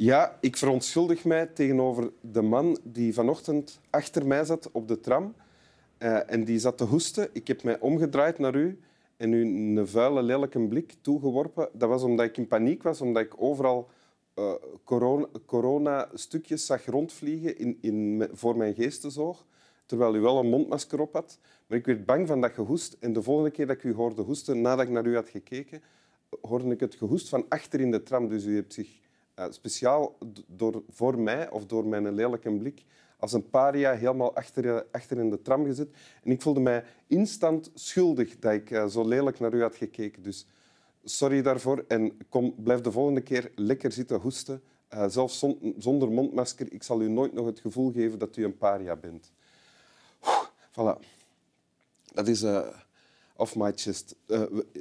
Ja, ik verontschuldig mij tegenover de man die vanochtend achter mij zat op de tram. Uh, en die zat te hoesten. Ik heb mij omgedraaid naar u en u een vuile, lelijke blik toegeworpen. Dat was omdat ik in paniek was, omdat ik overal uh, corona-stukjes zag rondvliegen in, in, voor mijn geestesoog, terwijl u wel een mondmasker op had. Maar ik werd bang van dat gehoest. En de volgende keer dat ik u hoorde hoesten, nadat ik naar u had gekeken, hoorde ik het gehoest van achter in de tram. Dus u hebt zich uh, speciaal door, voor mij of door mijn lelijke blik als een paria helemaal achter, achter in de tram gezet. En ik voelde mij instant schuldig dat ik uh, zo lelijk naar u had gekeken. Dus sorry daarvoor en kom, blijf de volgende keer lekker zitten hoesten. Zelfs zonder mondmasker. Ik zal u nooit nog het gevoel geven dat u een paria bent. Oeh, voilà. Dat is uh, off my chest.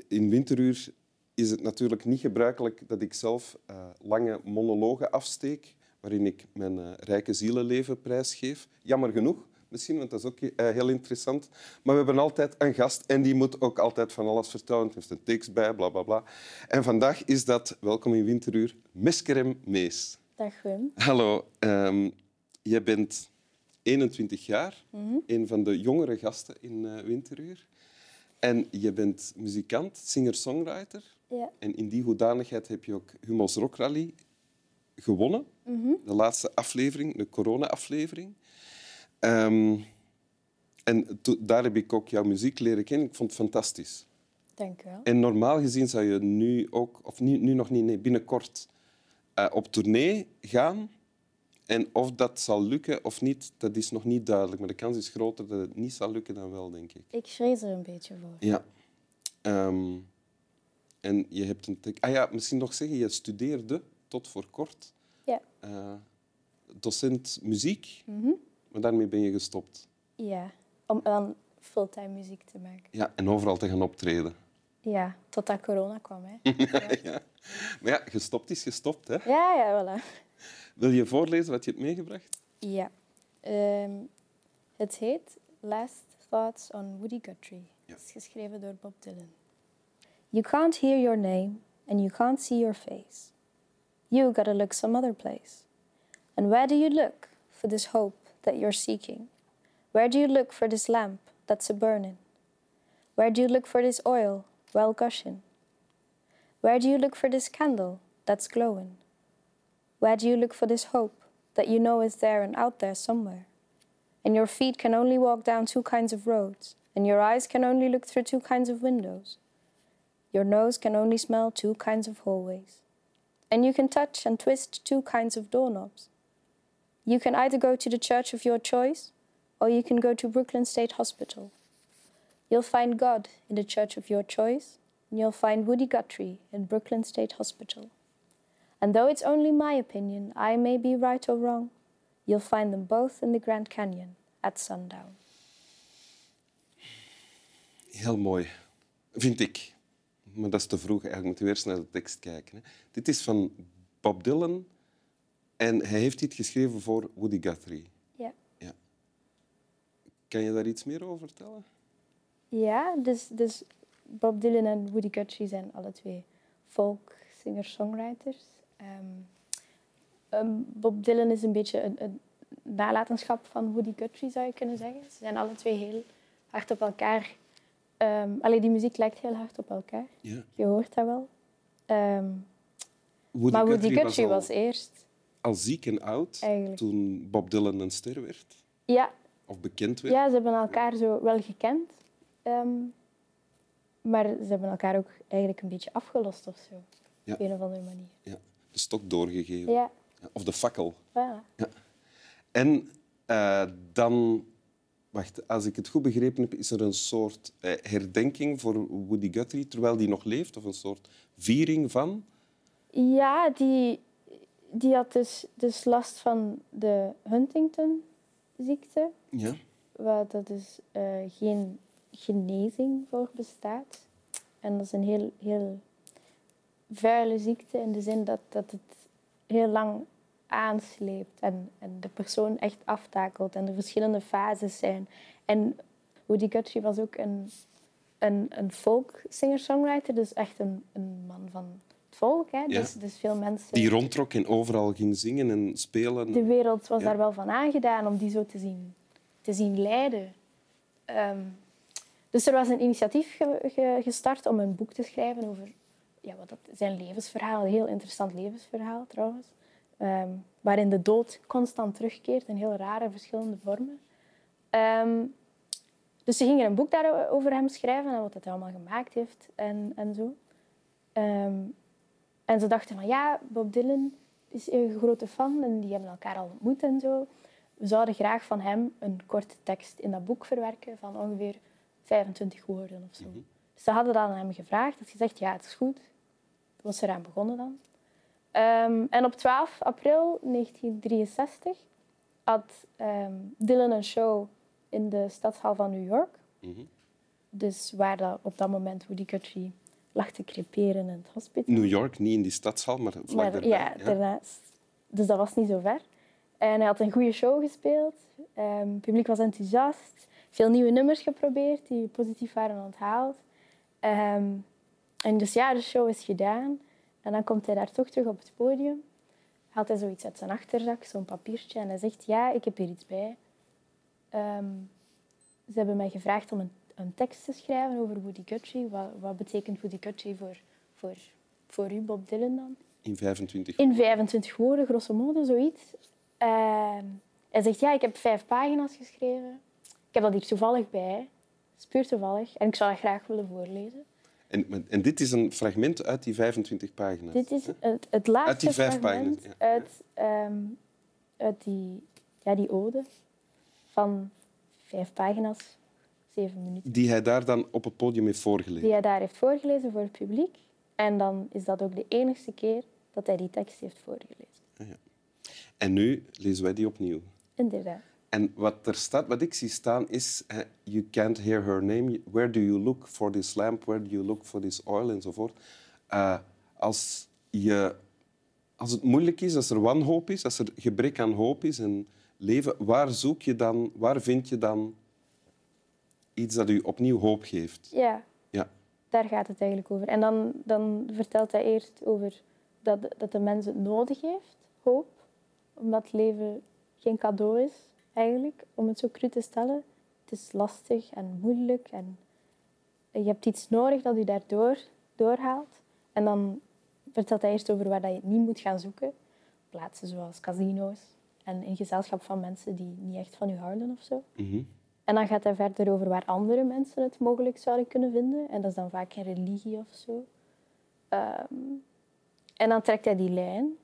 In winteruur is het natuurlijk niet gebruikelijk dat ik zelf lange monologen afsteek waarin ik mijn rijke zielenleven prijsgeef. Jammer genoeg misschien, want dat is ook uh, heel interessant. Maar we hebben altijd een gast en die moet ook altijd van alles vertellen. Er heeft een tekst bij, bla bla bla. En vandaag is dat, welkom in Winteruur, Meskerem Mees. Dag Wim. Hallo. Um, je bent 21 jaar, mm een van de jongere gasten in Winteruur. En je bent muzikant, singer-songwriter. Ja. En in die hoedanigheid heb je ook Hummels Rock Rally gewonnen. Mm -hmm. De laatste aflevering, de corona-aflevering. Um, en daar heb ik ook jouw muziek leren kennen. Ik vond het fantastisch. Dank je wel. En normaal gezien zou je nu ook, of nu, nu nog niet, nee, binnenkort uh, op tournee gaan. En of dat zal lukken of niet, dat is nog niet duidelijk. Maar de kans is groter dat het niet zal lukken dan wel, denk ik. Ik vrees er een beetje voor. Ja. Um, en je hebt een... Ah ja, misschien nog zeggen, je studeerde tot voor kort. Ja. Uh, docent muziek. Mm -hmm. Maar daarmee ben je gestopt. Ja, om dan fulltime muziek te maken. Ja, en overal te gaan optreden. Ja, totdat corona kwam. Hè. ja. Maar ja, gestopt is gestopt. Hè? Ja, ja, voilà. Wil je voorlezen wat je hebt meegebracht? Ja. Um, het heet Last Thoughts on Woody Guthrie. Ja. Het is geschreven door Bob Dylan. You can't hear your name and you can't see your face. You gotta look some other place. And where do you look for this hope that you're seeking? Where do you look for this lamp that's a burning? Where do you look for this oil well gushing? Where do you look for this candle that's glowing? Where do you look for this hope that you know is there and out there somewhere? And your feet can only walk down two kinds of roads, and your eyes can only look through two kinds of windows. Your nose can only smell two kinds of hallways. And you can touch and twist two kinds of doorknobs. You can either go to the church of your choice or you can go to Brooklyn State Hospital. You'll find God in the church of your choice, and you'll find Woody Guthrie in Brooklyn State Hospital. And though it's only my opinion, I may be right or wrong, you'll find them both in the Grand Canyon at sundown. Heel mooi, vind ik. Maar dat is te vroeg, eigenlijk moeten we eerst naar de tekst kijken. Dit is van Bob Dylan En hij heeft dit geschreven voor Woody Guthrie. Ja. ja. Kan je daar iets meer over vertellen? Ja, dus, dus Bob Dylan en Woody Guthrie zijn alle twee folk singer-songwriters. Um, um, Bob Dylan is een beetje een, een, nalatenschap van Woody Guthrie, zou je kunnen zeggen. Ze zijn alle twee heel hard op elkaar. Um, allee, die muziek lijkt heel hard op elkaar. Ja. Je hoort dat wel. Woody maar Woody Guthrie, was, was, eerst. al ziek en oud Eigenlijk. toen Bob Dylan een ster werd? Ja, Of bekend werd? ja, ze hebben elkaar zo wel gekend. Ehm, maar ze hebben elkaar ook eigenlijk een beetje afgelost of zo. Ja. Op een of andere manier. Ja, de stok doorgegeven. Ja, Of de fakkel. voilà. En eh, dan... Wacht, als ik het goed begrepen heb, is er een soort eh, herdenking voor Woody Guthrie terwijl die nog leeft? Of een soort viering van? Ja, die, die had dus, dus last van de Huntington-ziekte. Ja. Waar dat dus eh, geen genezing voor bestaat. En dat is een heel, heel vuile ziekte in de zin dat, dat het heel lang aansleept en, en de persoon echt aftakelt en er verschillende fases zijn. En Woody Guthrie was ook een, een, een folk singer-songwriter, dus echt een, een man van het volk. Hè. Ja. Dus, dus veel mensen... Die rondtrok en overal ging zingen en spelen. De wereld was Ja. daar wel van aangedaan om die zo te zien, te zien leiden. Ehm, dus er was een initiatief ge- ge- gestart om een boek te schrijven over ja, wat dat, zijn levensverhaal. Een heel interessant levensverhaal trouwens. Ehm, waarin de dood constant terugkeert in heel rare verschillende vormen. Ehm, dus ze gingen een boek daarover hem schrijven en wat hij allemaal gemaakt heeft en, en zo. Ehm, en ze dachten van ja, Bob Dylan is een grote fan en die hebben elkaar al ontmoet en zo. We zouden graag van hem een korte tekst in dat boek verwerken van ongeveer 25 woorden of zo. Dus ze hadden dat aan hem gevraagd. Hij gezegd ja, het is goed. Dat was eraan begonnen dan. Ehm, en op 12 april 1963 had ehm, Dylan een show in de stadshal van New York. Mhm. Dus waar dat op dat moment Woody Guthrie lag te creperen in het hospitaal. New York, niet in die stadshal, maar vlak Maar, daarbij. ja, daarnaast. Dus dat was niet zo ver. En hij had een goede show gespeeld. Ehm, het publiek was enthousiast. Veel nieuwe nummers geprobeerd die positief waren onthaald. En dus ja, de show is gedaan. En dan komt hij daar toch terug op het podium. Haalt hij zoiets uit zijn achterzak, zo'n papiertje. En hij zegt, ja, ik heb hier iets bij. Ehm, ze hebben mij gevraagd om een, een tekst te schrijven over Woody Guthrie. Wat, wat betekent Woody Guthrie voor, voor, voor u, Bob Dylan dan? In 25 In 25 woorden, grosso modo, zoiets. Ehm, hij zegt, ja, ik heb vijf pagina's geschreven. Ik heb dat hier toevallig bij. Puur toevallig. En ik zou dat graag willen voorlezen. En, en dit is een fragment uit die 25 pagina's. Dit is het, het laatste Uit die vijf fragment pagina's, ja. uit, ehm, uit die, ja, die ode van vijf pagina's, zeven minuten. Die hij daar dan op het podium heeft voorgelezen. Die hij daar heeft voorgelezen voor het publiek. En dan is dat ook de enigste keer dat hij die tekst heeft voorgelezen. En nu lezen wij die opnieuw. Inderdaad. En wat er staat, wat ik zie staan, is You can't hear her name. Where do you look for this lamp? Where do you look for this oil? Enzovoort. Eh, als, je, als het moeilijk is, als er wanhoop is, als er gebrek aan hoop is en leven, waar zoek je dan, waar vind je dan iets dat u opnieuw hoop geeft? Ja, Ja. daar gaat het eigenlijk over. En dan, dan vertelt hij eerst over dat, dat de mens het nodig heeft, hoop. Omdat leven geen cadeau is, eigenlijk, om het zo cru te stellen. Het is lastig en moeilijk en je hebt iets nodig dat je daardoor doorhaalt. En dan vertelt hij eerst over waar dat je het niet moet gaan zoeken. Plaatsen zoals casino's en in gezelschap van mensen die niet echt van je houden of zo. Mhm. En dan gaat hij verder over waar andere mensen het mogelijk zouden kunnen vinden. En dat is dan vaak in religie of zo. Ehm, en dan trekt hij die lijn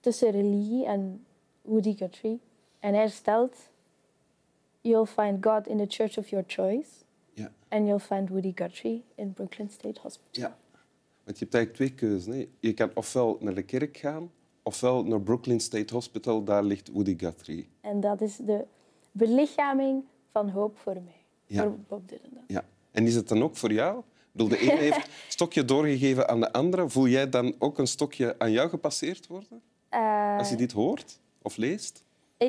tussen religie en Woody Guthrie. En hij stelt... You'll find God in the church of your choice. Ja. And you'll find Woody Guthrie in Brooklyn State Hospital. ja. Want je hebt eigenlijk twee keuzes. Hè. Je kan ofwel naar de kerk gaan, ofwel naar Brooklyn State Hospital. Daar ligt Woody Guthrie. En dat is de belichaming van hoop voor mij. Ja. Voor Bob Dylan dan. Ja. En is het dan ook voor jou? Ik de ene heeft een stokje doorgegeven aan de andere. Voel jij dan ook een stokje aan jou gepasseerd worden? Eh, Als je dit hoort of leest?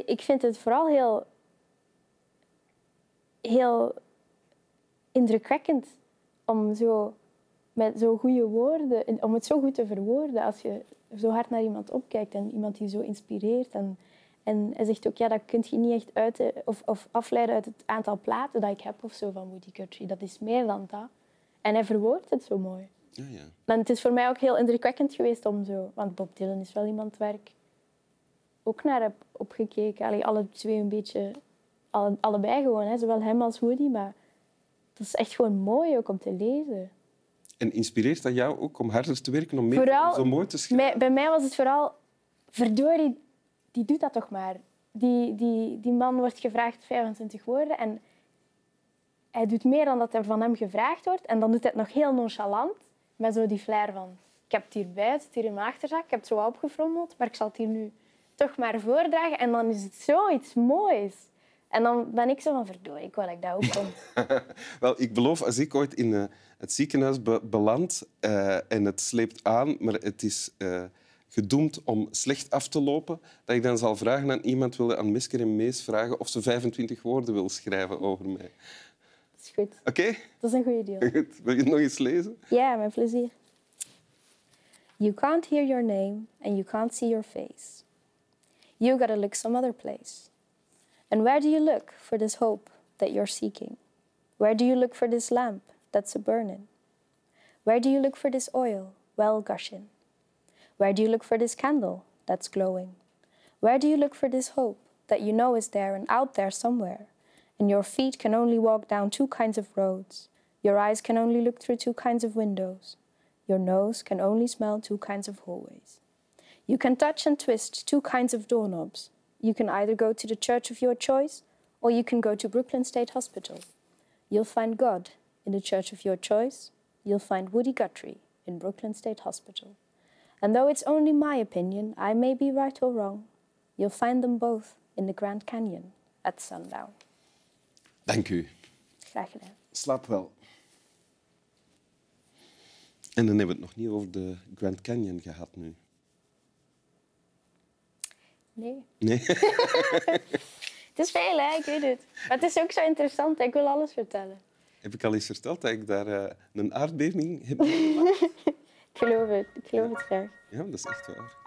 Ik vind het vooral heel, heel indrukwekkend om zo met zo goede woorden, om het zo goed te verwoorden als je zo hard naar iemand opkijkt en iemand die zo inspireert. En, en hij zegt ook, ja, dat kun je niet echt uiten of, of afleiden uit het aantal platen dat ik heb of zo van Woody Guthrie. Dat is meer dan dat. En hij verwoordt het zo mooi. Ja, ja. En het is voor mij ook heel indrukwekkend geweest om zo... Want Bob Dylan is wel iemand waar ik ook naar heb opgekeken. Allee, alle twee een beetje... Alle, allebei gewoon, hè. zowel hem als Woody. Maar dat is echt gewoon mooi ook om te lezen. En inspireert dat jou ook om harder te werken, om meer Vooral zo mooi te schrijven? Mij- bij mij was het vooral... Verdorie, die doet dat toch maar. Die, die, die man wordt gevraagd 25 woorden en hij doet meer dan dat er van hem gevraagd wordt. En dan doet hij het nog heel nonchalant, met zo die flair van... Ik heb het hierbij, het zit hier in mijn achterzak, ik heb het zo opgefrommeld, maar ik zal het hier nu toch maar voordragen. En dan is het zoiets moois. En dan ben ik zo van, verdorie, ik wil ik dat ook kon. Wel, ik beloof, als ik ooit in eh, het ziekenhuis be- beland eh, en het sleept aan, maar het is eh, gedoemd om slecht af te lopen, dat ik dan zal vragen aan iemand, wil aan Misker en Mees vragen of ze 25 woorden wil schrijven over mij. Dat is goed. Oké? Dat is een goede deal. Goed. Wil je het nog eens lezen? Ja, met plezier. You can't hear your name and you can't see your face. You gotta look some other place. And where do you look for this hope that you're seeking? Where do you look for this lamp that's a burning? Where do you look for this oil well gushing? Where do you look for this candle that's glowing? Where do you look for this hope that you know is there and out there somewhere? And your feet can only walk down two kinds of roads. Your eyes can only look through two kinds of windows. Your nose can only smell two kinds of hallways. You can touch and twist two kinds of doorknobs. You can either go to the church of your choice or you can go to Brooklyn State Hospital. You'll find God in the church of your choice. You'll find Woody Guthrie in Brooklyn State Hospital. And though it's only my opinion, I may be right or wrong, you'll find them both in the Grand Canyon at sundown. Dank u. Graag gedaan. Slaap wel. En dan hebben we het nog niet over de Grand Canyon gehad nu. Nee. Nee? Het is veel, hè? Ik weet het. Maar het is ook zo interessant. Ik wil alles vertellen. Heb ik al eens verteld dat ik daar eh, een aardbeving heb meegemaakt? Ik geloof het. Ik geloof het graag. Ja, dat is echt waar.